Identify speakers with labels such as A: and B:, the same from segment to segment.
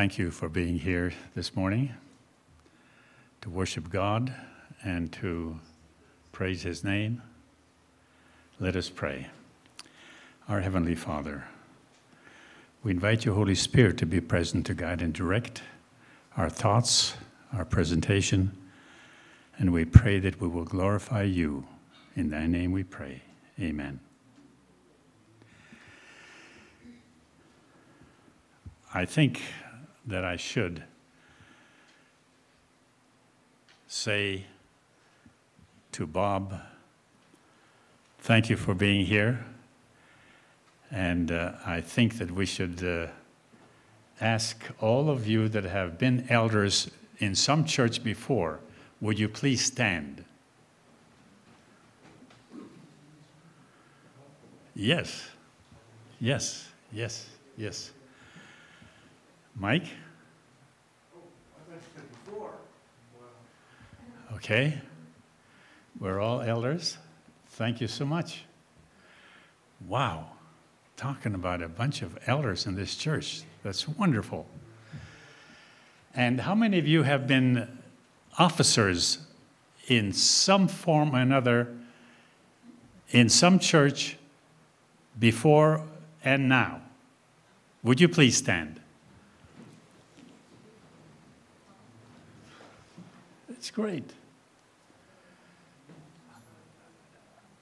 A: Thank you for being here this morning to worship God and to praise His name. Let us pray. Our Heavenly Father, we invite your Holy Spirit to be present to guide and direct our thoughts, our presentation, and we pray that we will glorify you. In thy name we pray. Amen. I think that I should say to Bob, thank you for being here. And uh, I think that we should uh, ask all of you that have been elders in some church before, would you please stand? Yes, yes, yes, yes. Mike? Okay. We're all elders. Thank you so much. Wow. Talking about a bunch of elders in this church. That's wonderful. And how many of you have been officers in some form or another in some church before and now? Would you please stand? Great.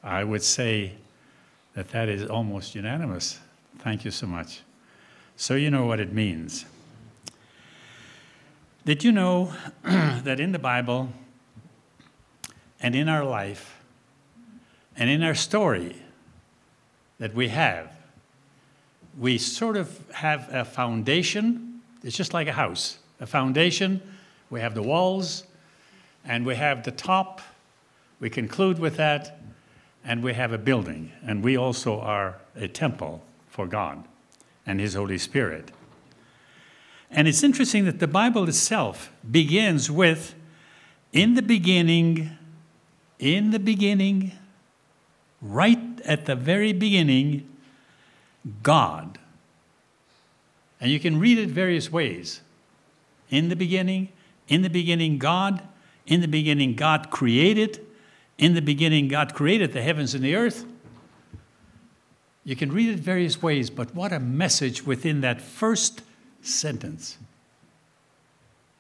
A: I would say that that is almost unanimous. Thank you so much. So, you know what it means. Did you know that in the Bible and in our life and in our story that we have, we sort of have a foundation? It's just like a house. A foundation, we have the walls, and we have the top. We conclude with that, and we have a building, and we also are a temple for God and His Holy Spirit. And it's interesting that the Bible itself begins with, in the beginning, in the beginning, right at the very beginning, God. And you can read it various ways. In the beginning, in the beginning, God. In the beginning, God created. In the beginning, God created the heavens and the earth. You can read it various ways, but what a message within that first sentence.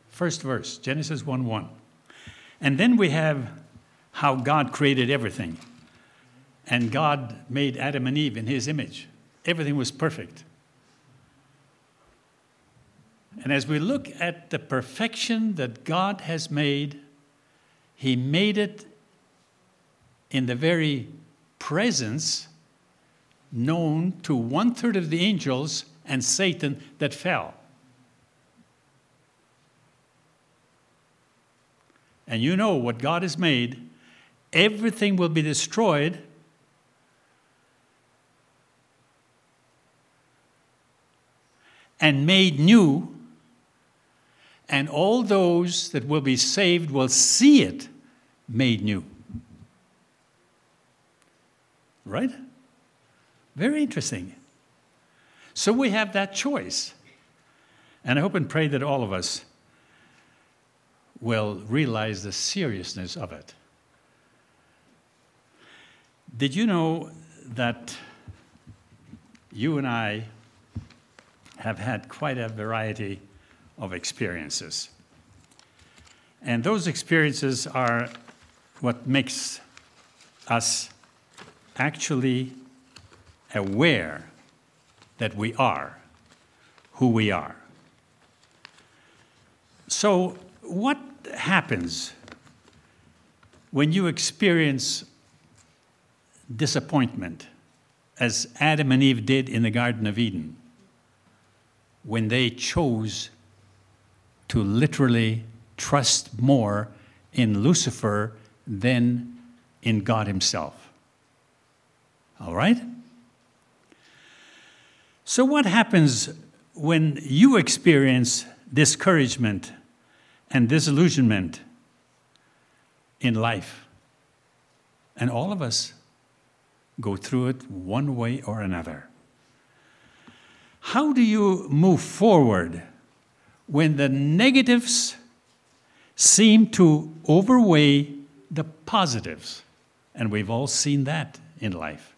A: First verse, Genesis 1 1. And then we have how God created everything. And God made Adam and Eve in his image. Everything was perfect. And as we look at the perfection that God has made, He made it in the very presence known to one third of the angels and Satan that fell. And you know what God has made, everything will be destroyed. And made new, and all those that will be saved will see it made new. Right? Very interesting. So we have that choice. And I hope and pray that all of us will realize the seriousness of it. Did you know that you and I have had quite a variety of experiences? And those experiences are what makes us actually aware that we are who we are. So, what happens when you experience disappointment, as Adam and Eve did in the Garden of Eden, when they chose to literally trust more in Lucifer than in God Himself? All right? So, what happens when you experience discouragement and disillusionment in life? And all of us go through it one way or another. How do you move forward when the negatives seem to overweigh the positives. And we've all seen that in life,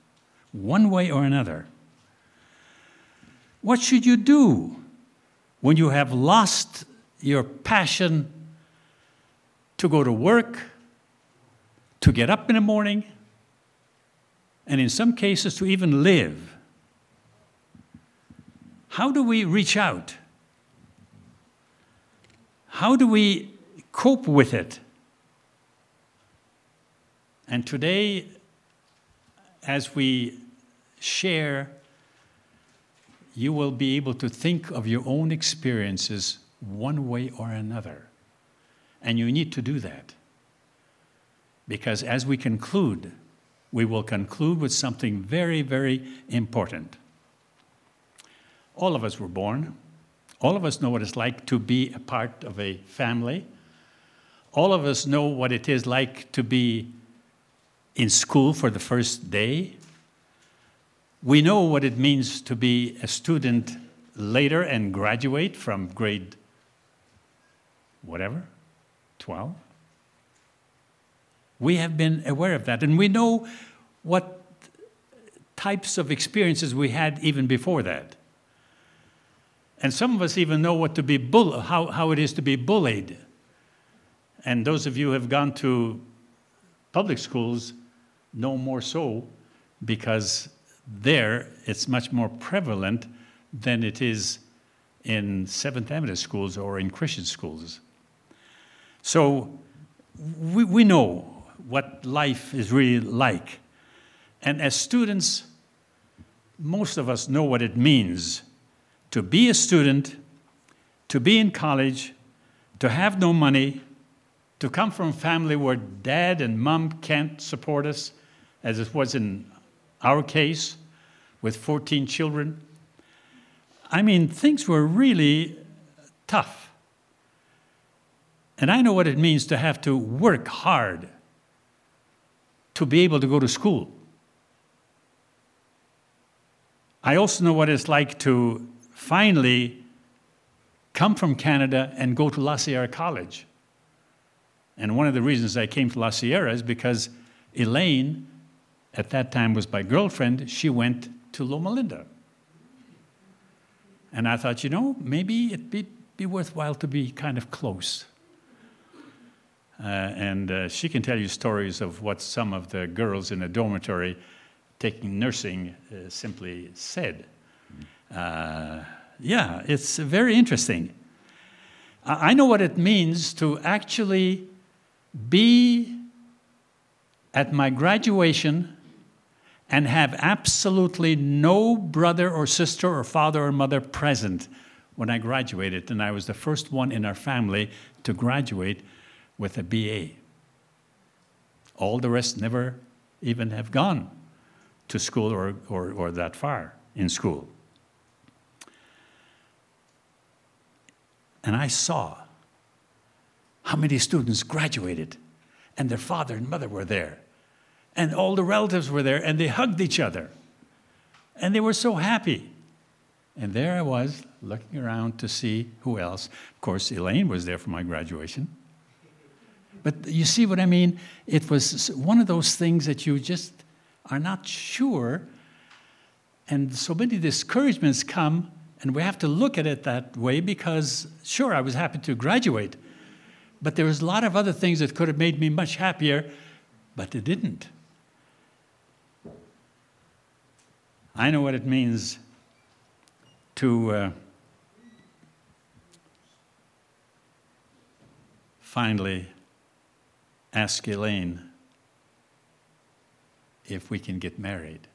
A: one way or another. What should you do when you have lost your passion to go to work, to get up in the morning, and in some cases to even live? How do we reach out? How do we cope with it? And today, as we share, you will be able to think of your own experiences one way or another. And you need to do that. Because as we conclude, we will conclude with something very, very important. All of us were born. All of us know what it's like to be a part of a family. All of us know what it is like to be in school for the first day. We know what it means to be a student later and graduate from grade whatever, 12. We have been aware of that, and we know what types of experiences we had even before that. And some of us even know what to be bull- how, how it is to be bullied. And those of you who have gone to public schools know more so because there it's much more prevalent than it is in Seventh Adventist schools or in Christian schools. So we, we know what life is really like. And as students, most of us know what it means to be a student, to be in college, to have no money, to come from a family where dad and mom can't support us, as it was in our case with 14 children. I mean, things were really tough. And I know what it means to have to work hard to be able to go to school. I also know what it's like to finally come from Canada and go to La Sierra College. And one of the reasons I came to La Sierra is because Elaine, at that time was my girlfriend, she went to Loma Linda. And I thought, you know, maybe it'd be, be worthwhile to be kind of close. Uh, and uh, she can tell you stories of what some of the girls in a dormitory taking nursing uh, simply said. Uh, yeah, it's very interesting. I know what it means to actually be at my graduation and have absolutely no brother or sister or father or mother present when I graduated. And I was the first one in our family to graduate with a BA. All the rest never even have gone to school or, or, or that far in school. And I saw how many students graduated and their father and mother were there. And all the relatives were there and they hugged each other. And they were so happy. And there I was looking around to see who else. Of course, Elaine was there for my graduation. But you see what I mean? It was one of those things that you just are not sure. And so many discouragements come, and we have to look at it that way because, sure, I was happy to graduate, but there was a lot of other things that could have made me much happier, but it didn't. I know what it means to uh, finally ask Elaine if we can get married.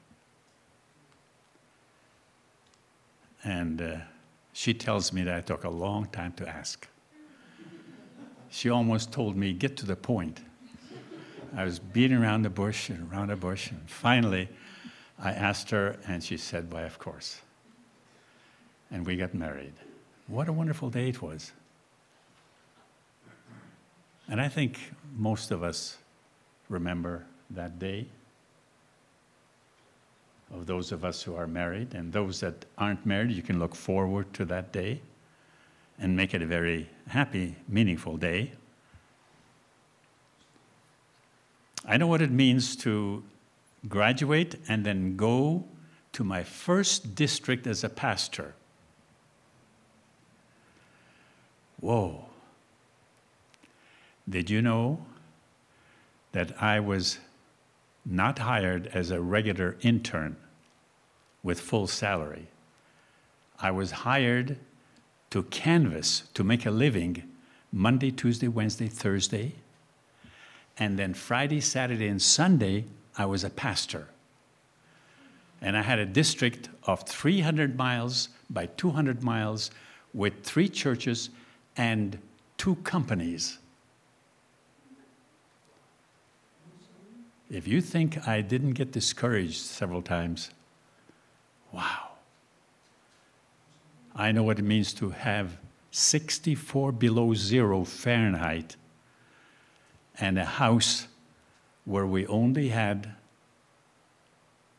A: And uh, she tells me that I took a long time to ask. She almost told me, get to the point. I was beating around the bush and around the bush, and finally I asked her, and she said, Why, of course. And we got married. What a wonderful day it was. And I think most of us remember that day. Of those of us who are married, and those that aren't married, you can look forward to that day. and make it a very happy, meaningful day. I know what it means to graduate and then go to my first district as a pastor. Whoa. Did you know that I was not hired as a regular intern with full salary? I was hired to canvas, to make a living Monday, Tuesday, Wednesday, Thursday. And then Friday, Saturday, and Sunday, I was a pastor. And I had a district of 300 miles by 200 miles with three churches and two companies. If you think I didn't get discouraged several times, wow. I know what it means to have 64 below zero Fahrenheit and a house where we only had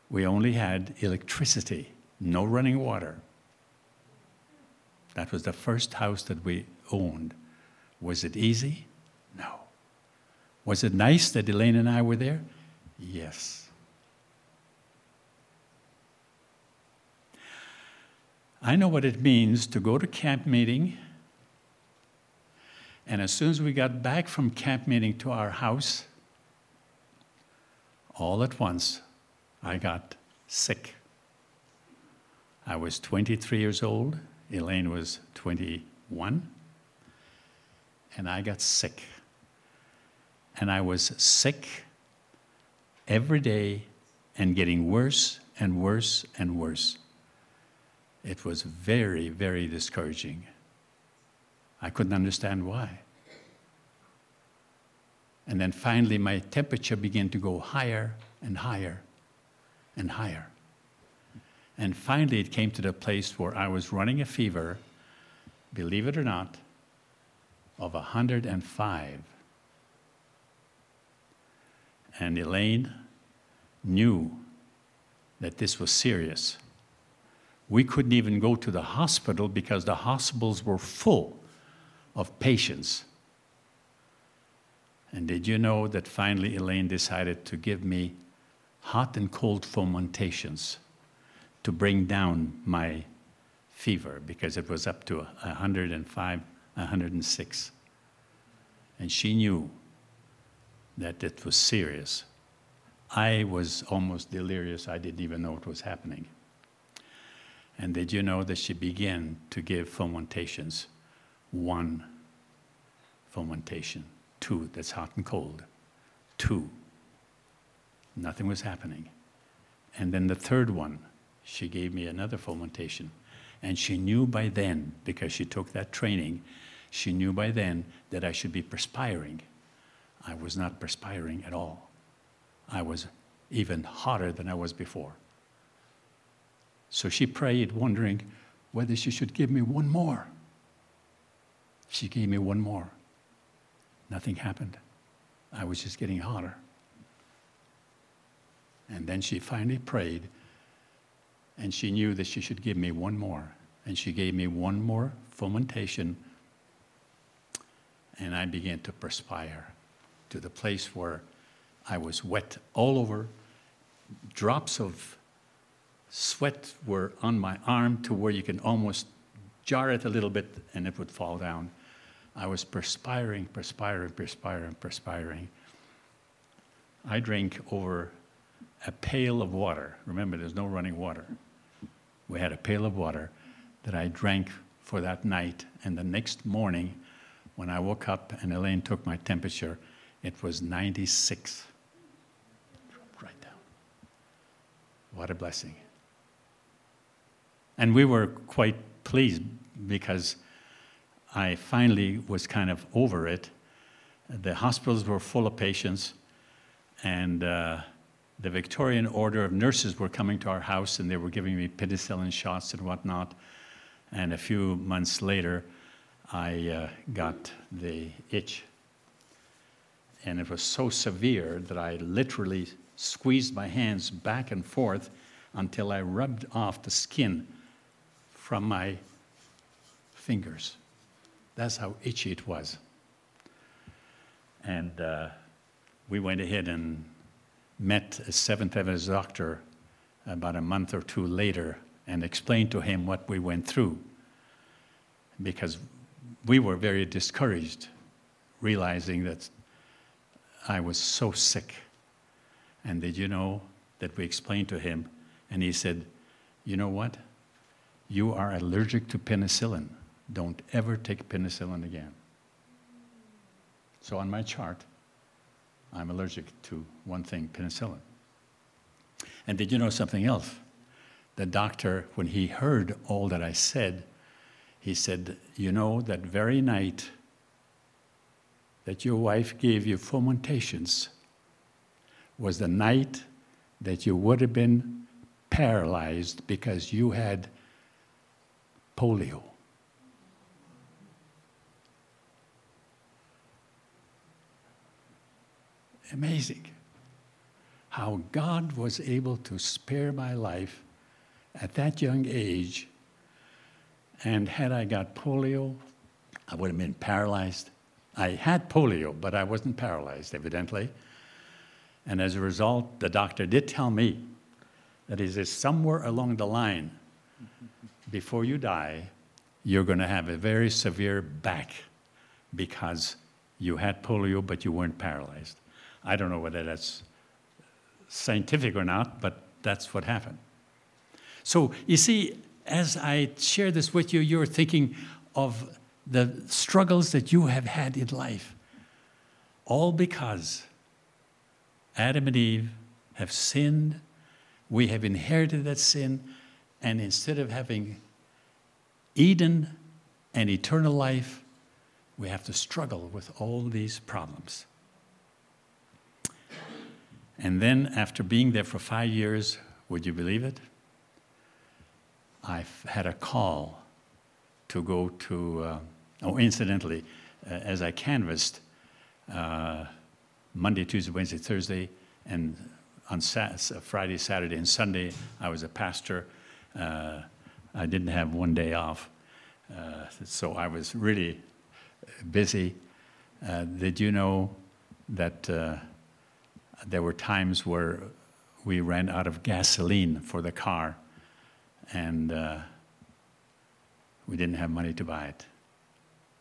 A: we only had electricity, no running water. That was the first house that we owned. Was it easy? No. Was it nice that Elaine and I were there? Yes. I know what it means to go to camp meeting, and as soon as we got back from camp meeting to our house, all at once, I got sick. I was 23 years old, Elaine was 21, and I got sick. And I was sick every day and getting worse and worse and worse. It was very, very discouraging. I couldn't understand why. And then finally, my temperature began to go higher and higher and higher. And finally, it came to the place where I was running a fever, believe it or not, of 105. And Elaine knew that this was serious. We couldn't even go to the hospital because the hospitals were full of patients. And did you know that finally Elaine decided to give me hot and cold fomentations to bring down my fever because it was up to 105, 106. And she knew that it was serious. I was almost delirious. I didn't even know what was happening. And did you know that she began to give fomentations? One fomentation, two, that's hot and cold, two. Nothing was happening. And then the third one, she gave me another fomentation. And she knew by then, because she took that training, she knew by then that I should be perspiring. I was not perspiring at all. I was even hotter than I was before. So she prayed, wondering whether she should give me one more. She gave me one more. Nothing happened. I was just getting hotter. And then she finally prayed, and she knew that she should give me one more. And she gave me one more fomentation, and I began to perspire to the place where I was wet all over. Drops of sweat were on my arm to where you can almost jar it a little bit and it would fall down. I was perspiring, perspiring, perspiring, perspiring. I drank over a pail of water. Remember, there's no running water. We had a pail of water that I drank for that night. And the next morning, when I woke up and Elaine took my temperature, it was 96. Right down. What a blessing. And we were quite pleased because I finally was kind of over it. The hospitals were full of patients, and uh, the Victorian Order of Nurses were coming to our house and they were giving me penicillin shots and whatnot. And a few months later, I uh, got the itch. And it was so severe that I literally squeezed my hands back and forth until I rubbed off the skin from my fingers. That's how itchy it was. And uh, we went ahead and met a Seventh Adventist doctor about a month or two later and explained to him what we went through because we were very discouraged, realizing that I was so sick. And did you know that we explained to him? And he said, You know what? You are allergic to penicillin. Don't ever take penicillin again. So on my chart, I'm allergic to one thing penicillin. And did you know something else? The doctor, when he heard all that I said, he said, You know, that very night that your wife gave you fomentations was the night that you would have been paralyzed because you had polio. Amazing how God was able to spare my life at that young age. And had I got polio, I would have been paralyzed. I had polio, but I wasn't paralyzed, evidently. And as a result, the doctor did tell me that he says somewhere along the line, before you die, you're going to have a very severe back because you had polio, but you weren't paralyzed. I don't know whether that's scientific or not, but that's what happened. So, you see, as I share this with you, you're thinking of the struggles that you have had in life, all because Adam and Eve have sinned. We have inherited that sin, and instead of having Eden and eternal life, we have to struggle with all these problems. And then, after being there for five years, would you believe it? I had a call to go to, uh, oh, incidentally, uh, as I canvassed uh, Monday, Tuesday, Wednesday, Thursday, and on Friday, Saturday, and Sunday, I was a pastor. Uh, I didn't have one day off. Uh, so I was really busy. Uh, did you know that there were times where we ran out of gasoline for the car and uh, we didn't have money to buy it.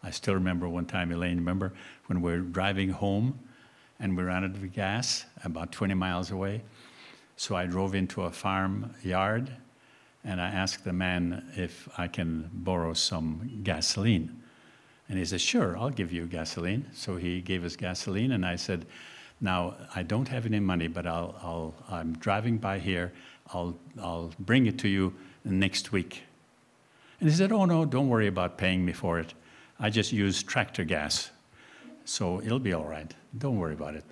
A: I still remember one time, Elaine, remember when we were driving home and we ran out of gas about 20 miles away? So I drove into a farm yard and I asked the man if I can borrow some gasoline. And he said, Sure, I'll give you gasoline. So he gave us gasoline, and I said, now, I don't have any money, but I'll, I'll, I'm driving by here. I'll, I'll bring it to you next week. And he said, Oh, no, don't worry about paying me for it. I just use tractor gas, so it'll be all right. Don't worry about it.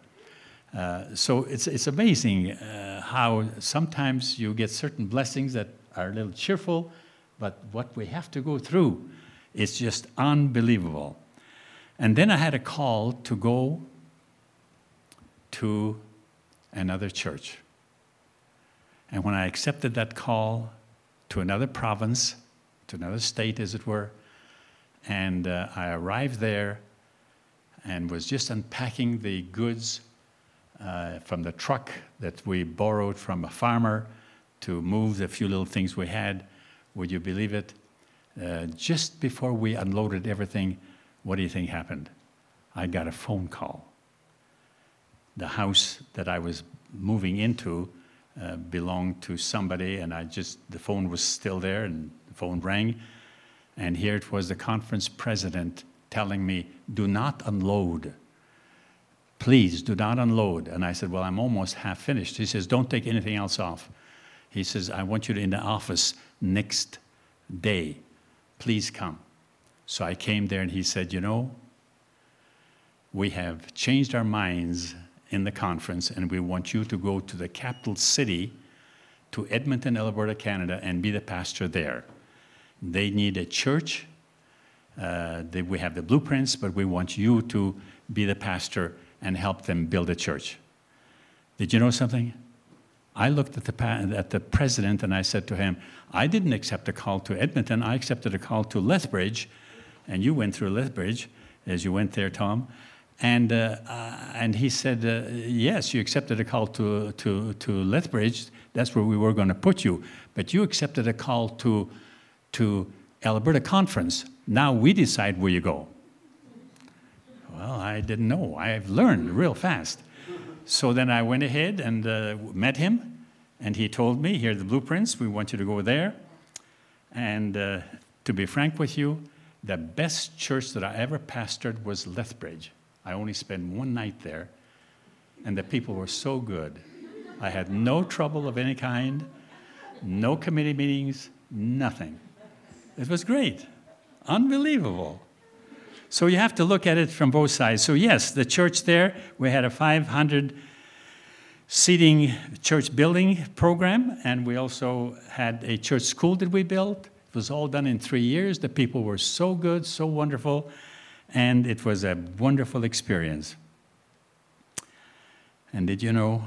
A: Uh, so it's, it's amazing uh, how sometimes you get certain blessings that are a little cheerful, but what we have to go through is just unbelievable. And then I had a call to go to another church. And when I accepted that call to another province, to another state, as it were, and uh, I arrived there and was just unpacking the goods uh, from the truck that we borrowed from a farmer to move the few little things we had. Would you believe it? Uh, just before we unloaded everything, what do you think happened? I got a phone call the house that I was moving into uh, belonged to somebody, and I just, the phone was still there, and the phone rang. And here it was the conference president telling me, Do not unload. Please do not unload. And I said, Well, I'm almost half finished. He says, Don't take anything else off. He says, I want you to in the office next day. Please come. So I came there, and he said, You know, we have changed our minds in the conference, and we want you to go to the capital city, to Edmonton, Alberta, Canada, and be the pastor there. They need a church. Uh, they, we have the blueprints, but we want you to be the pastor and help them build a church. Did you know something? I looked at the, at the president and I said to him, I didn't accept a call to Edmonton, I accepted a call to Lethbridge and you went through Lethbridge as you went there, Tom. And, uh, uh, and he said, uh, Yes, you accepted a call to, to, to Lethbridge. That's where we were going to put you. But you accepted a call to, to Alberta Conference. Now we decide where you go. Well, I didn't know. I've learned real fast. So then I went ahead and uh, met him, and he told me, Here are the blueprints. We want you to go there. And uh, to be frank with you, the best church that I ever pastored was Lethbridge. I only spent one night there, and the people were so good. I had no trouble of any kind, no committee meetings, nothing. It was great, unbelievable. So you have to look at it from both sides. So, yes, the church there, we had a 500 seating church building program, and we also had a church school that we built. It was all done in three years. The people were so good, so wonderful, and it was a wonderful experience. And did you know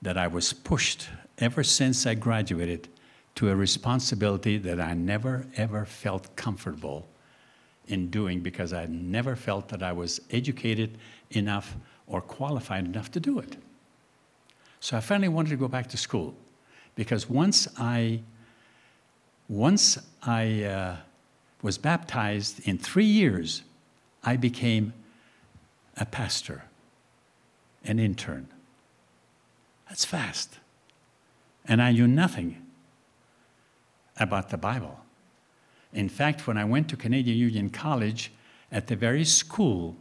A: that I was pushed ever since I graduated to a responsibility that I never ever felt comfortable in doing because I never felt that I was educated enough or qualified enough to do it. So I finally wanted to go back to school because once I once I uh, was baptized in three years, I became a pastor, an intern. That's fast. And I knew nothing about the Bible. In fact, when I went to Canadian Union College, at the very school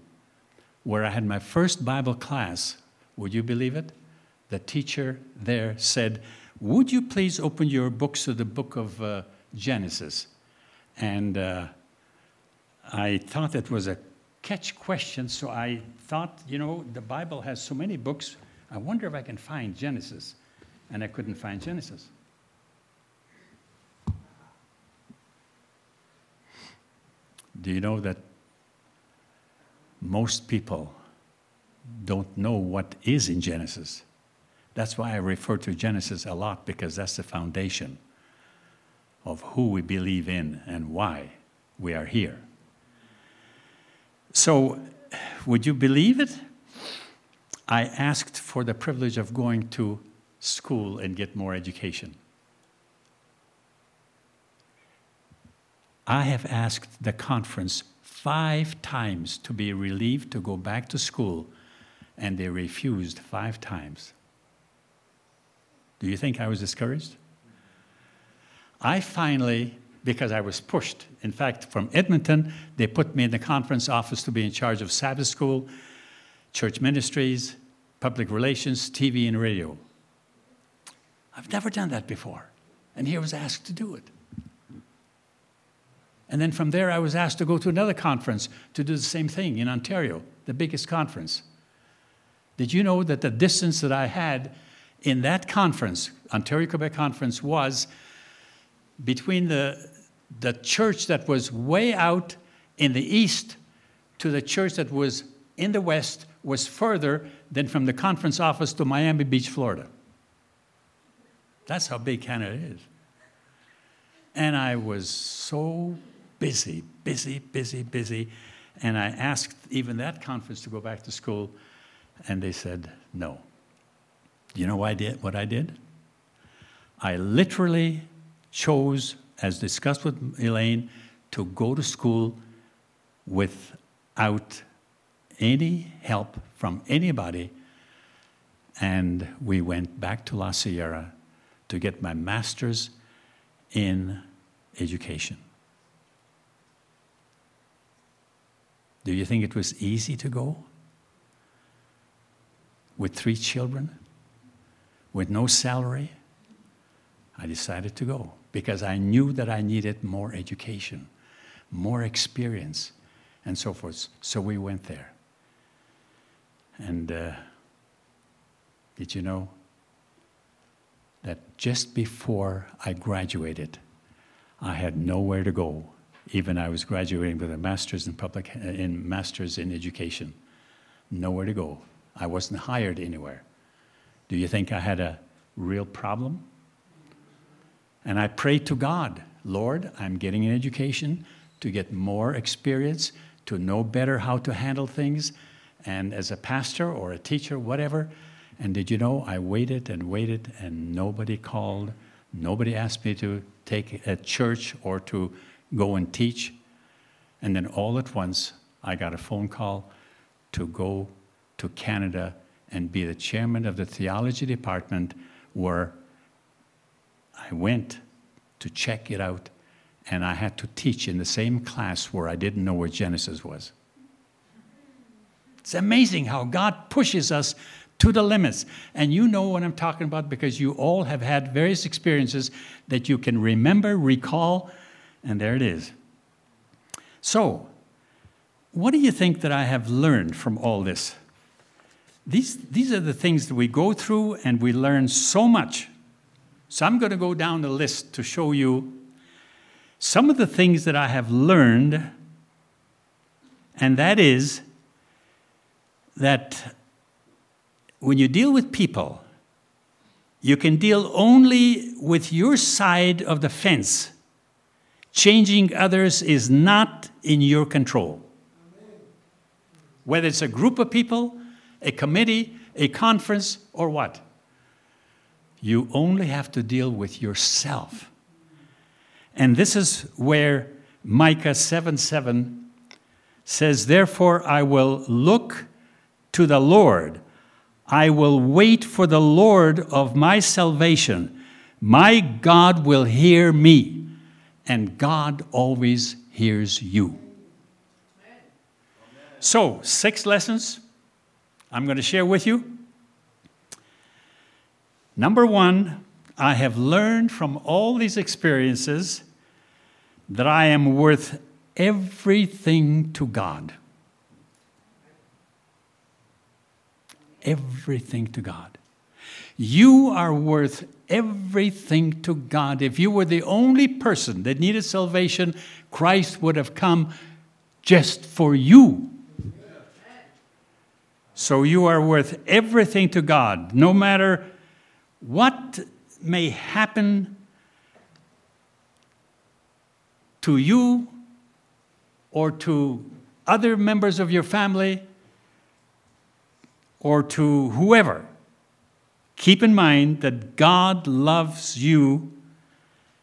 A: where I had my first Bible class, would you believe it? The teacher there said, Would you please open your books to the book of uh, Genesis? And uh, I thought it was a catch question, so I thought, you know, the Bible has so many books, I wonder if I can find Genesis. And I couldn't find Genesis. Do you know that most people don't know what is in Genesis? That's why I refer to Genesis a lot because that's the foundation of who we believe in and why we are here. So, would you believe it? I asked for the privilege of going to school and get more education. I have asked the conference five times to be relieved to go back to school, and they refused five times. Do you think I was discouraged? I finally, because I was pushed, in fact, from Edmonton, they put me in the conference office to be in charge of Sabbath school, church ministries, public relations, TV, and radio. I've never done that before, and here was asked to do it. And then from there, I was asked to go to another conference to do the same thing in Ontario, the biggest conference. Did you know that the distance that I had in that conference, Ontario Quebec Conference, was between the, the church that was way out in the east to the church that was in the west was further than from the conference office to Miami Beach, Florida. That's how big Canada is. And I was so busy, busy, busy, busy. And I asked even that conference to go back to school, and they said no. You know what I did? What I did? I literally chose, as discussed with Elaine, to go to school without any help from anybody. And we went back to La Sierra to get my master's in education. Do you think it was easy to go? With three children? With no salary? I decided to go because I knew that I needed more education, more experience, and so forth. So we went there. And uh, did you know that just before I graduated, I had nowhere to go even I was graduating with a master's in public uh, in master's in education. Nowhere to go. I wasn't hired anywhere. Do you think I had a real problem? And I prayed to God, Lord, I'm getting an education. to get more experience, to know better how to handle things, and as a pastor or a teacher, whatever. And did you know, I waited and waited, and nobody called. Nobody asked me to take a church or to go and teach. And then all at once, I got a phone call to go to Canada and be the chairman of the theology department where I went to check it out and I had to teach in the same class where I didn't know where Genesis was. It's amazing how God pushes us to the limits. And you know what I'm talking about because you all have had various experiences that you can remember, recall, and there it is. So, what do you think that I have learned from all this? These, these are the things that we go through and we learn so much. So I'm going to go down the list to show you some of the things that I have learned, and that is that when you deal with people, you can deal only with your side of the fence. Changing others is not in your control. Whether it's a group of people, a committee, a conference, or what? You only have to deal with yourself. And this is where Micah 7 7 says, Therefore I will look to the Lord. I will wait for the Lord of my salvation. My God will hear me, and God always hears you. So, six lessons I'm going to share with you. Number one, I have learned from all these experiences that I am worth everything to God. Everything to God. You are worth everything to God. If you were the only person that needed salvation, Christ would have come just for you. So you are worth everything to God, no matter what may happen to you or to other members of your family or to whoever. Keep in mind that God loves you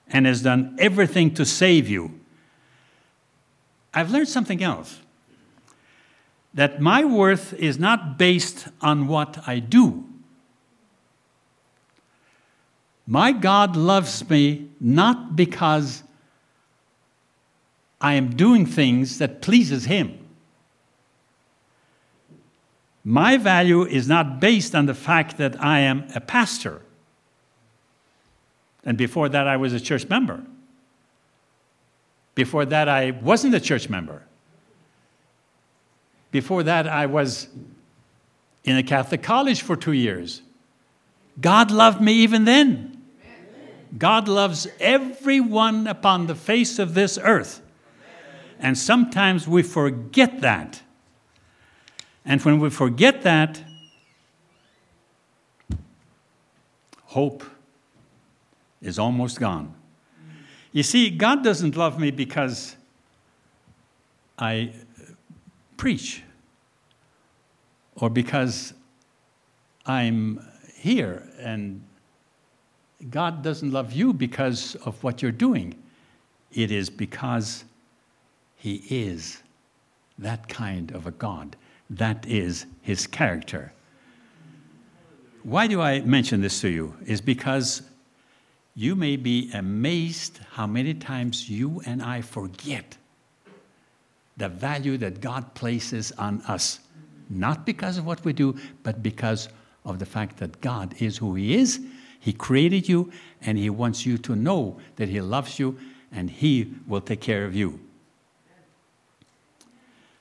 A: and has done everything to save you. I've learned something else that my worth is not based on what I do. My God loves me not because I am doing things that pleases him. My value is not based on the fact that I am a pastor. And before that, I was a church member. Before that, I wasn't a church member. Before that, I was in a Catholic college for two years. God loved me even then. God loves everyone upon the face of this earth. And sometimes we forget that. And when we forget that, hope is almost gone. You see, God doesn't love me because I uh, preach or because I'm here and God doesn't love you because of what you're doing. It is because He is that kind of a God. That is His character. Why do I mention this to you? Is because you may be amazed how many times you and I forget the value that God places on us, not because of what we do, but because of the fact that God is who He is. He created you, and He wants you to know that He loves you and He will take care of you.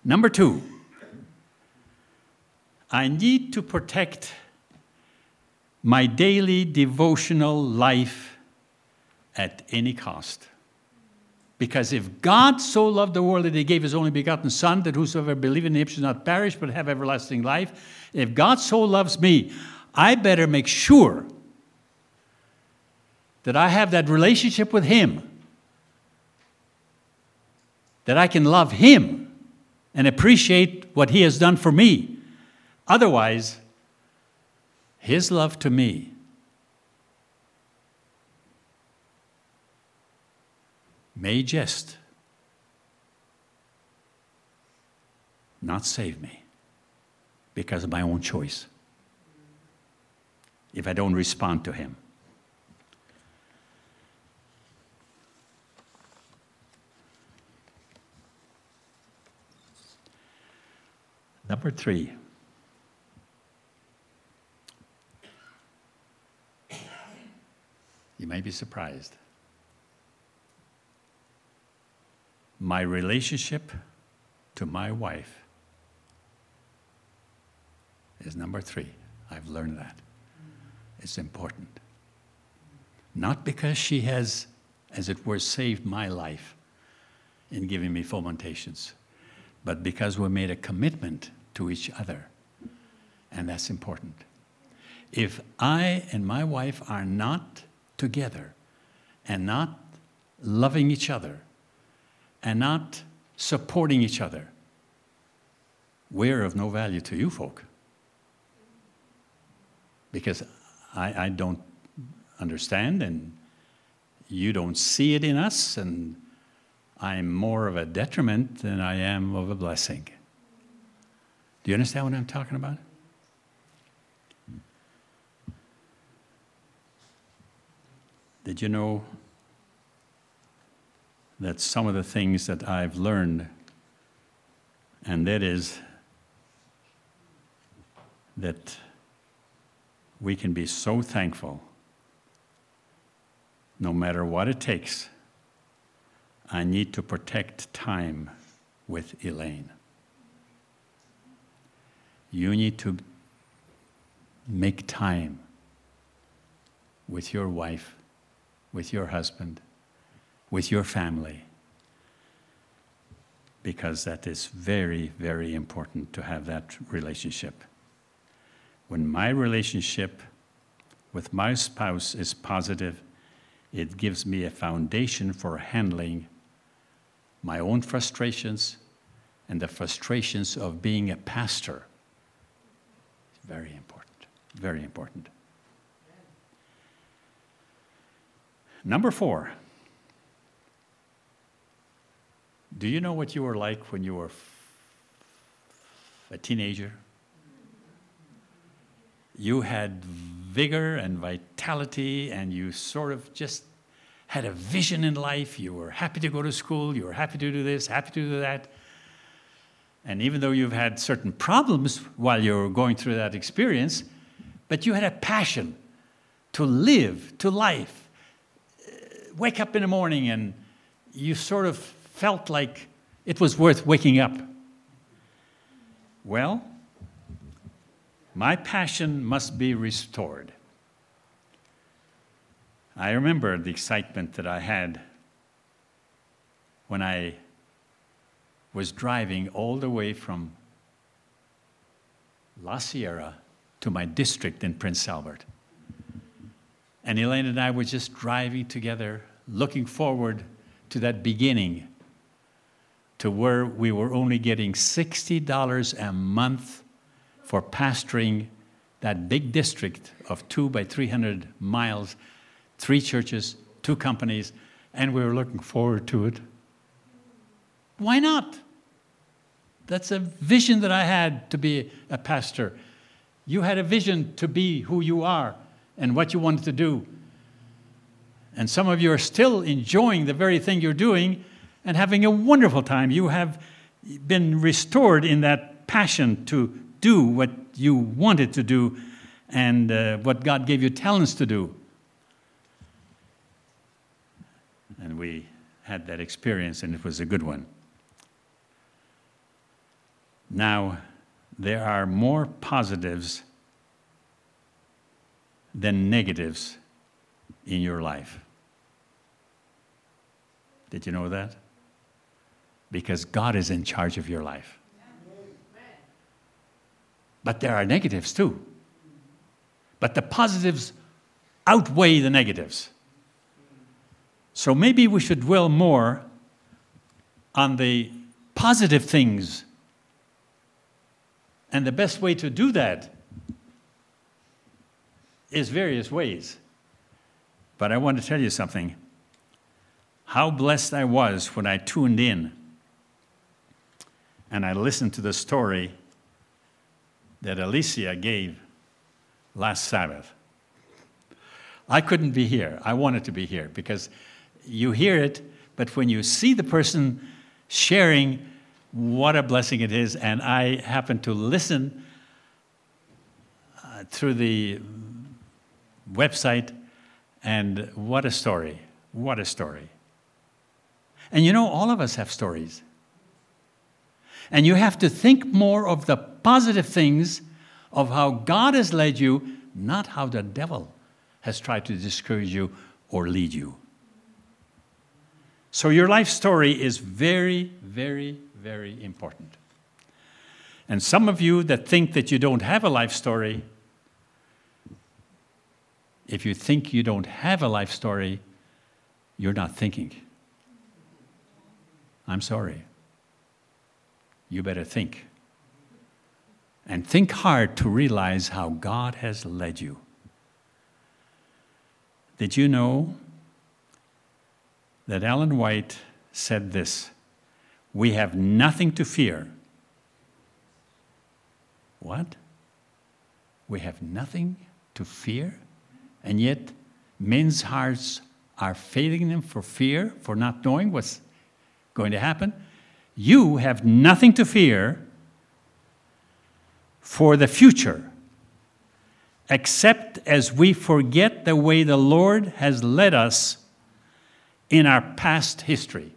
A: Number two, I need to protect my daily devotional life at any cost. Because if God so loved the world that he gave his only begotten Son, that whosoever believe in him should not perish but have everlasting life, if God so loves me, I better make sure that I have that relationship with him that I can love Him and appreciate what He has done for me. Otherwise, His love to me may just not save me because of my own choice if I don't respond to Him. Number three. You may be surprised. My relationship to my wife is number three. I've learned that. It's important. Not because she has, as it were, saved my life in giving me fomentations, but because we made a commitment to each other. And that's important. If I and my wife are not together and not loving each other and not supporting each other, we're of no value to you folk. Because I, I don't understand and you don't see it in us, and I'm more of a detriment than I am of a blessing. Do you understand what I'm talking about? Did you know that some of the things that I've learned, and that is that we can be so thankful no matter what it takes. I need to protect time with Elaine you need to make time with your wife, with your husband, with your family, because that is very, very important to have that relationship. When my relationship with my spouse is positive, it gives me a foundation for handling my own frustrations and the frustrations of being a pastor It's very important. Very important. Number four. Do you know what you were like when you were a teenager? You had vigor and vitality, and you sort of just had a vision in life. You were happy to go to school, you were happy to do this, happy to do that. And even though you've had certain problems while you're going through that experience, but you had a passion to live, to life. Wake up in the morning and you sort of felt like it was worth waking up. Well, my passion must be restored. I remember the excitement that I had when I was driving all the way from La Sierra to my district in Prince Albert. And Elaine and I were just driving together, looking forward to that beginning, to where we were only getting $60 a month for pastoring that big district of two by 300 miles, three churches, two companies, and we were looking forward to it. Why not? That's a vision that I had to be a pastor. You had a vision to be who you are and what you wanted to do. And some of you are still enjoying the very thing you're doing and having a wonderful time. You have been restored in that passion to do what you wanted to do and uh, what God gave you talents to do. And we had that experience, and it was a good one. Now, there are more positives than negatives in your life. Did you know that? Because God is in charge of your life. But there are negatives too. But the positives outweigh the negatives. So maybe we should dwell more on the positive things. And the best way to do that is various ways. But I want to tell you something. How blessed I was when I tuned in and I listened to the story that Alicia gave last Sabbath. I couldn't be here. I wanted to be here because you hear it, but when you see the person sharing, what a blessing it is. And I happened to listen uh, through the website, and what a story! What a story. And you know, all of us have stories. And you have to think more of the positive things of how God has led you, not how the devil has tried to discourage you or lead you. So, your life story is very, very, very important. And some of you that think that you don't have a life story, if you think you don't have a life story, you're not thinking. I'm sorry. You better think. And think hard to realize how God has led you. Did you know that Ellen White said this We have nothing to fear. What? We have nothing to fear? And yet, men's hearts are failing them for fear, for not knowing what's going to happen. You have nothing to fear for the future, except as we forget the way the Lord has led us in our past history.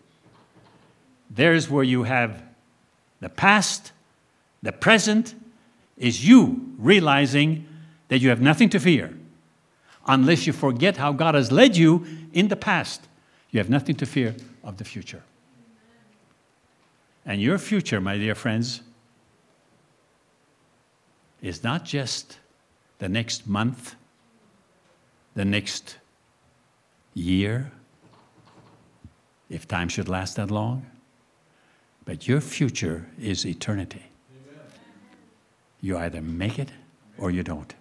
A: There's where you have the past, the present is you realizing that you have nothing to fear unless you forget how God has led you in the past. You have nothing to fear of the future. And your future, my dear friends, is not just the next month, the next year, if time should last that long, but your future is eternity. Amen. You either make it or you don't.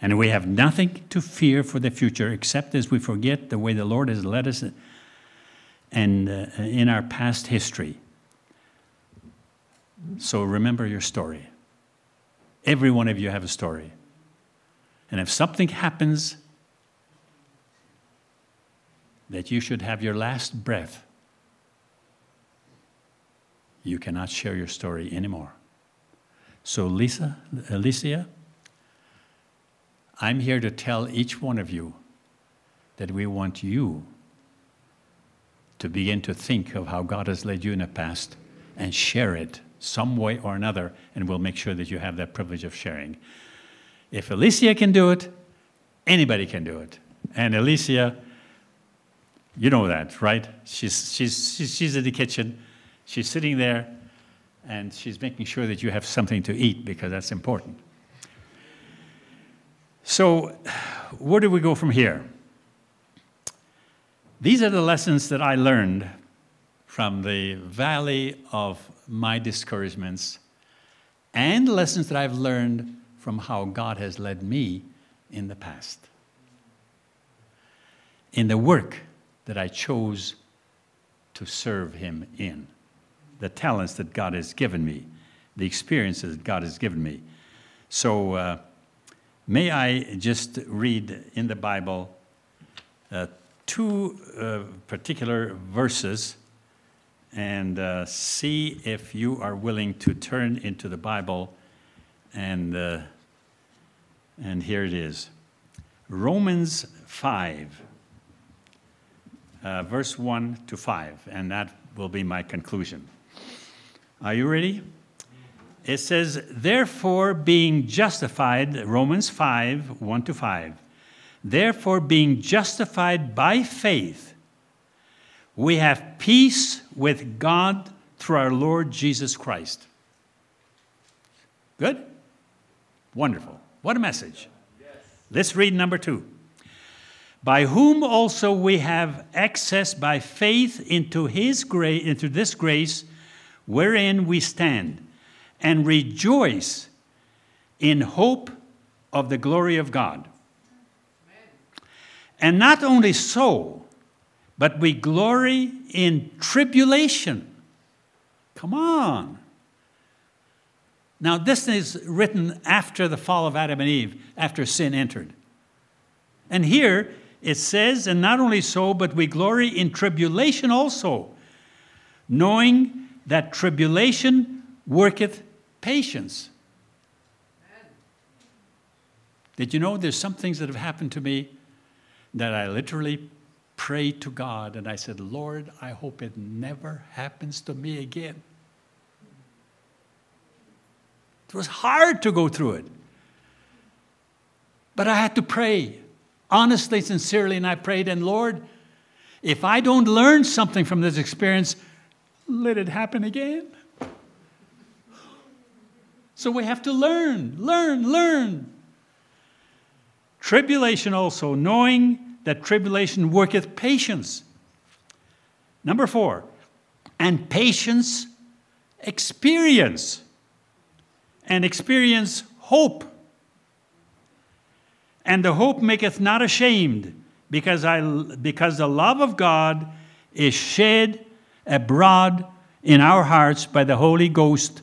A: And we have nothing to fear for the future except as we forget the way the Lord has led us and uh, in our past history. So remember your story. Every one of you have a story. And if something happens that you should have your last breath, you cannot share your story anymore. So, Lisa, Alicia, I'm here to tell each one of you that we want you to begin to think of how God has led you in the past and share it some way or another, and we'll make sure that you have that privilege of sharing. If Alicia can do it, anybody can do it. And Alicia, you know that, right? She's, she's, she's, in the kitchen, she's sitting there, and she's making sure that you have something to eat because that's important. So, where do we go from here? These are the lessons that I learned from the valley of my discouragements and the lessons that I've learned from how God has led me in the past. In the work that I chose to serve Him in, the talents that God has given me, the experiences that God has given me. So, uh, may I just read in the Bible uh, two uh, particular verses and uh, see if you are willing to turn into the Bible. And, uh, and here it is Romans 5, uh, verse 1 to 5. And that will be my conclusion. Are you ready? It says, Therefore, being justified, Romans 5, 1 to 5. Therefore, being justified by faith, we have peace with God through our Lord Jesus Christ. Good? Wonderful. What a message. Let's read number two. by whom also we have access by faith into his grace into this grace wherein we stand and rejoice in hope of the glory of God. And not only so, but we glory in tribulation. Come on. Now, this is written after the fall of Adam and Eve, after sin entered. And here it says, and not only so, but we glory in tribulation also, knowing that tribulation worketh patience. Did you know there's some things that have happened to me that I literally prayed to God and I said, Lord, I hope it never happens to me again. It was hard to go through it. But I had to pray honestly, sincerely, and I prayed, and Lord, if I don't learn something from this experience, let it happen again. So we have to learn, learn, learn. Tribulation also, knowing that tribulation worketh patience. Number four, and patience experience, and experience hope. And the hope maketh not ashamed, because, I, because the love of God is shed abroad in our hearts by the Holy Ghost,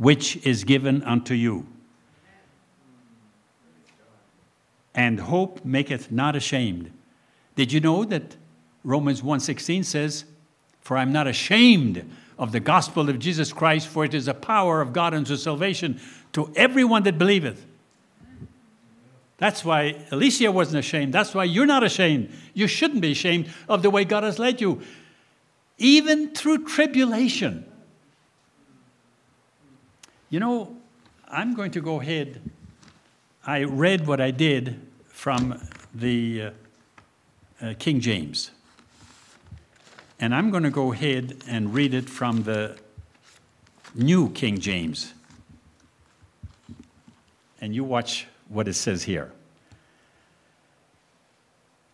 A: which is given unto you. And hope maketh not ashamed. Did you know that Romans 1:16 says, "For I'm not ashamed of the gospel of Jesus Christ, for it is the power of God unto salvation to everyone that believeth." That's why Alicia wasn't ashamed. That's why you're not ashamed. You shouldn't be ashamed of the way God has led you, even through tribulation. You know, I'm going to go ahead I read what I did from the uh, uh, King James. And I'm going to go ahead and read it from the New King James. And you watch what it says here.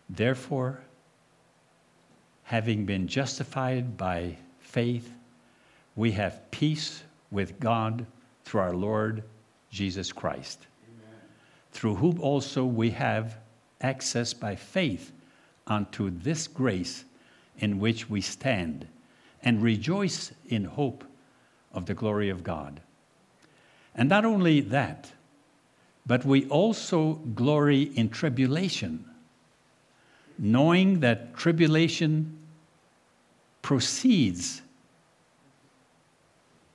A: Therefore, having been justified by faith, we have peace with God through our Lord Jesus Christ through whom also we have access by faith unto this grace in which we stand and rejoice in hope of the glory of God. And not only that, but we also glory in tribulation, knowing that tribulation proceeds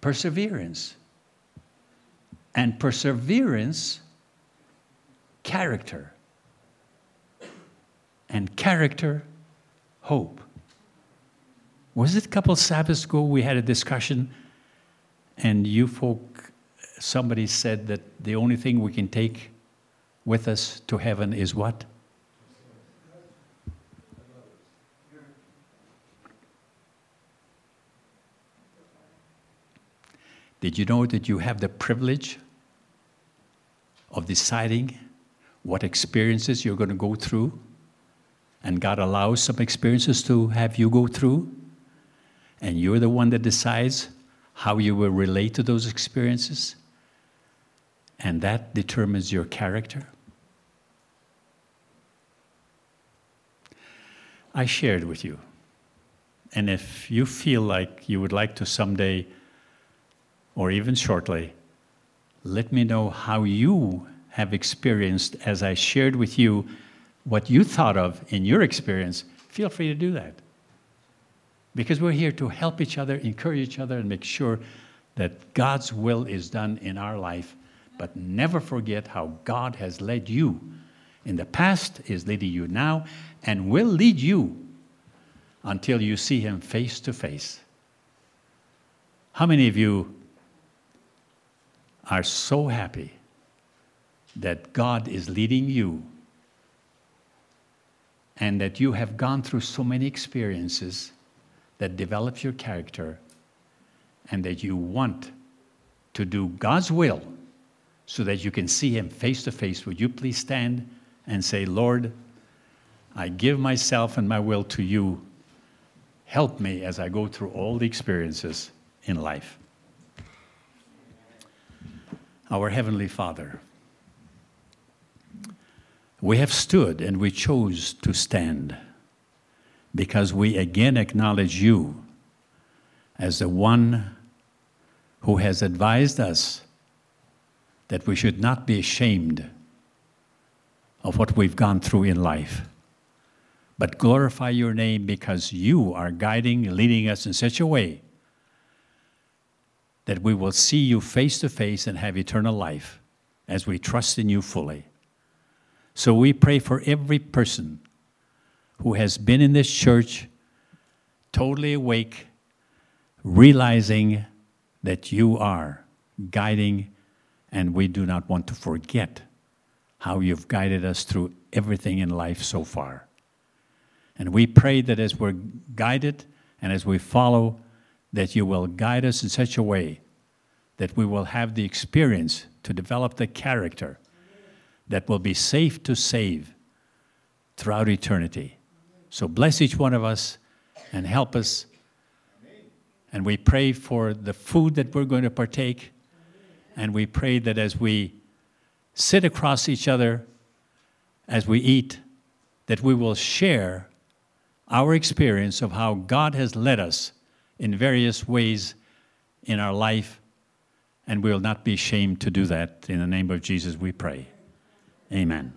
A: perseverance, and perseverance character. And character, hope. Was it a couple Sabbaths ago we had a discussion, and you folk, somebody said that the only thing we can take with us to heaven is what? Did you know that you have the privilege of deciding what experiences you're going to go through. And God allows some experiences to have you go through. And you're the one that decides how you will relate to those experiences. And that determines your character. I shared with you. And if you feel like you would like to someday, or even shortly, let me know how you have experienced as I shared with you what you thought of in your experience, feel free to do that. Because we're here to help each other, encourage each other, and make sure that God's will is done in our life. But never forget how God has led you in the past, is leading you now, and will lead you until you see Him face to face. How many of you are so happy that God is leading you and that you have gone through so many experiences that develop your character and that you want to do God's will so that you can see Him face to face. Would you please stand and say, Lord, I give myself and my will to you. Help me as I go through all the experiences in life. Our Heavenly Father, we have stood and we chose to stand because we again acknowledge you as the one who has advised us that we should not be ashamed of what we've gone through in life, but glorify your name because you are guiding, leading us in such a way that we will see you face to face and have eternal life as we trust in you fully. So we pray for every person who has been in this church totally awake, realizing that you are guiding, and we do not want to forget how you've guided us through everything in life so far. And we pray that as we're guided and as we follow, that you will guide us in such a way that we will have the experience to develop the character that will be safe to save throughout eternity. So bless each one of us and help us. And we pray for the food that we're going to partake. And we pray that as we sit across each other, as we eat, that we will share our experience of how God has led us in various ways in our life. And we will not be ashamed to do that. In the name of Jesus, we pray. Amen.